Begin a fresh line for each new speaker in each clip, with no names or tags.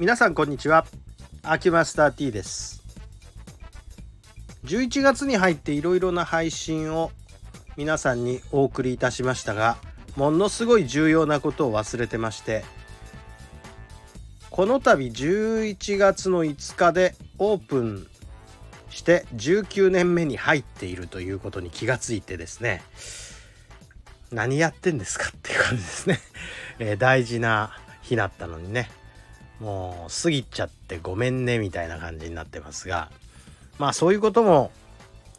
皆さんこんにちは。アキマスター T です。11月に入っていろいろな配信を皆さんにお送りいたしましたがものすごい重要なことを忘れてましてこの度11月の5日でオープンして19年目に入っているということに気がついてですね何やってんですかっていう感じですね、えー、大事な日だったのにね。もう過ぎちゃってごめんねみたいな感じになってますがまあそういうことも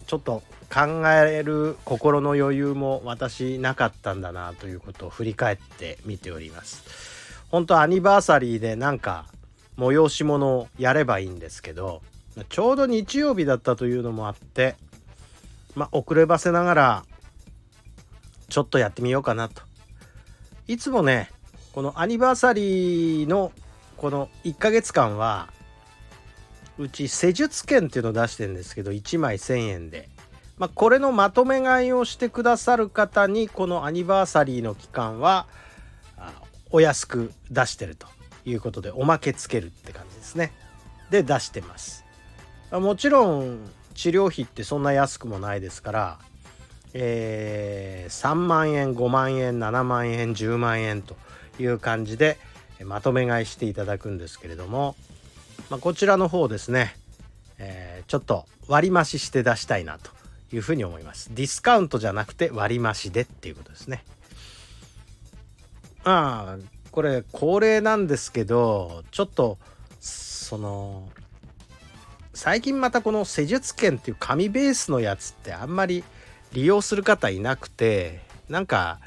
ちょっと考える心の余裕も私なかったんだなということを振り返って見ております。本当アニバーサリーでなんか催し物をやればいいんですけどちょうど日曜日だったというのもあってまあ遅ればせながらちょっとやってみようかなと。いつもねこのアニバーサリーのこの1ヶ月間はうち施術券っていうのを出してるんですけど1枚1,000円で、まあ、これのまとめ買いをしてくださる方にこのアニバーサリーの期間はお安く出してるということでおまけつけるって感じですね。で出してます。もちろん治療費ってそんな安くもないですから、えー、3万円5万円7万円10万円という感じでまとめ買いしていただくんですけれども、まあ、こちらの方ですね、えー、ちょっと割増しして出したいなというふうに思います。ディスカウントじゃなくて割増しでっていうことですね。ああこれ恒例なんですけどちょっとその最近またこの施術券っていう紙ベースのやつってあんまり利用する方いなくてなんか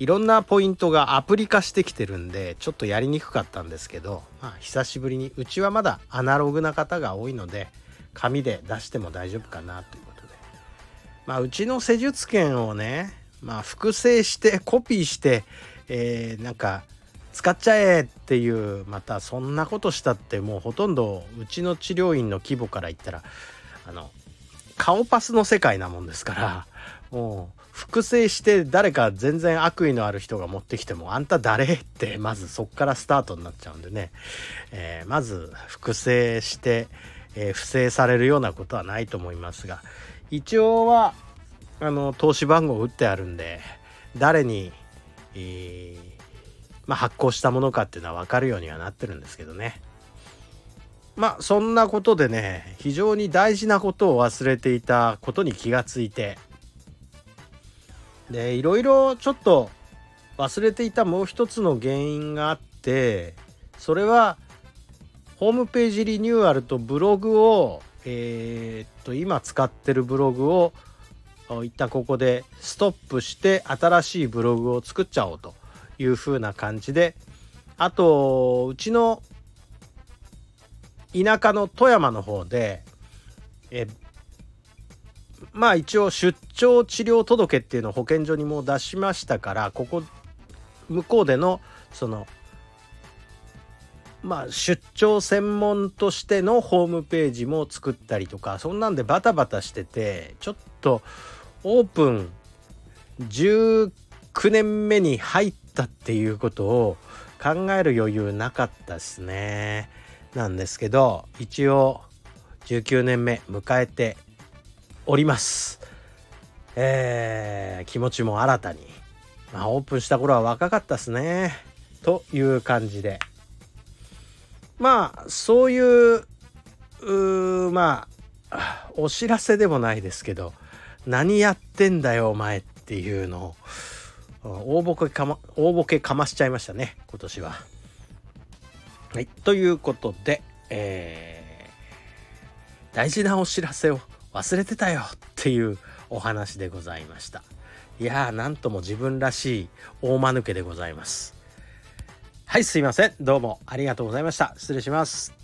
いろんなポイントがアプリ化してきてるんでちょっとやりにくかったんですけど、まあ、久しぶりにうちはまだアナログな方が多いので紙で出しても大丈夫かなということで。まあうちの施術券をねまあ複製してコピーして、えー、なんか使っちゃえっていうまたそんなことしたってもうほとんどうちの治療院の規模から言ったらあの顔パスの世界なもんですからもう複製して誰か全然悪意のある人が持ってきてもあんた誰？ってまずそっからスタートになっちゃうんでね、えー、まず複製して、えー、不正されるようなことはないと思いますが。一応はあの投資番号打ってあるんで誰に、えー、まあ、発行したものかっていうのは分かるようにはなってるんですけどね。まあそんなことでね非常に大事なことを忘れていたことに気がついてでいろいろちょっと忘れていたもう一つの原因があってそれはホームページリニューアルとブログをえー、っと今使ってるブログを一旦ここでストップして新しいブログを作っちゃおうという風な感じであとうちの田舎の富山の方でえまあ一応出張治療届っていうのを保健所にもう出しましたからここ向こうでのそのまあ出張専門としてのホームページも作ったりとかそんなんでバタバタしててちょっとオープン19年目に入ったっていうことを考える余裕なかったですね。なんですけど一応19年目迎えております。えー、気持ちも新たに。まあ、オープンした頃は若かったですね。という感じで。まあ、そういう、うまあ、お知らせでもないですけど、何やってんだよ、お前っていうのを、大ボケかま、大ボケかましちゃいましたね、今年は。はい、ということで、えー、大事なお知らせを忘れてたよっていうお話でございました。いやーなんとも自分らしい大間抜けでございます。はいすいません。どうもありがとうございました。失礼します。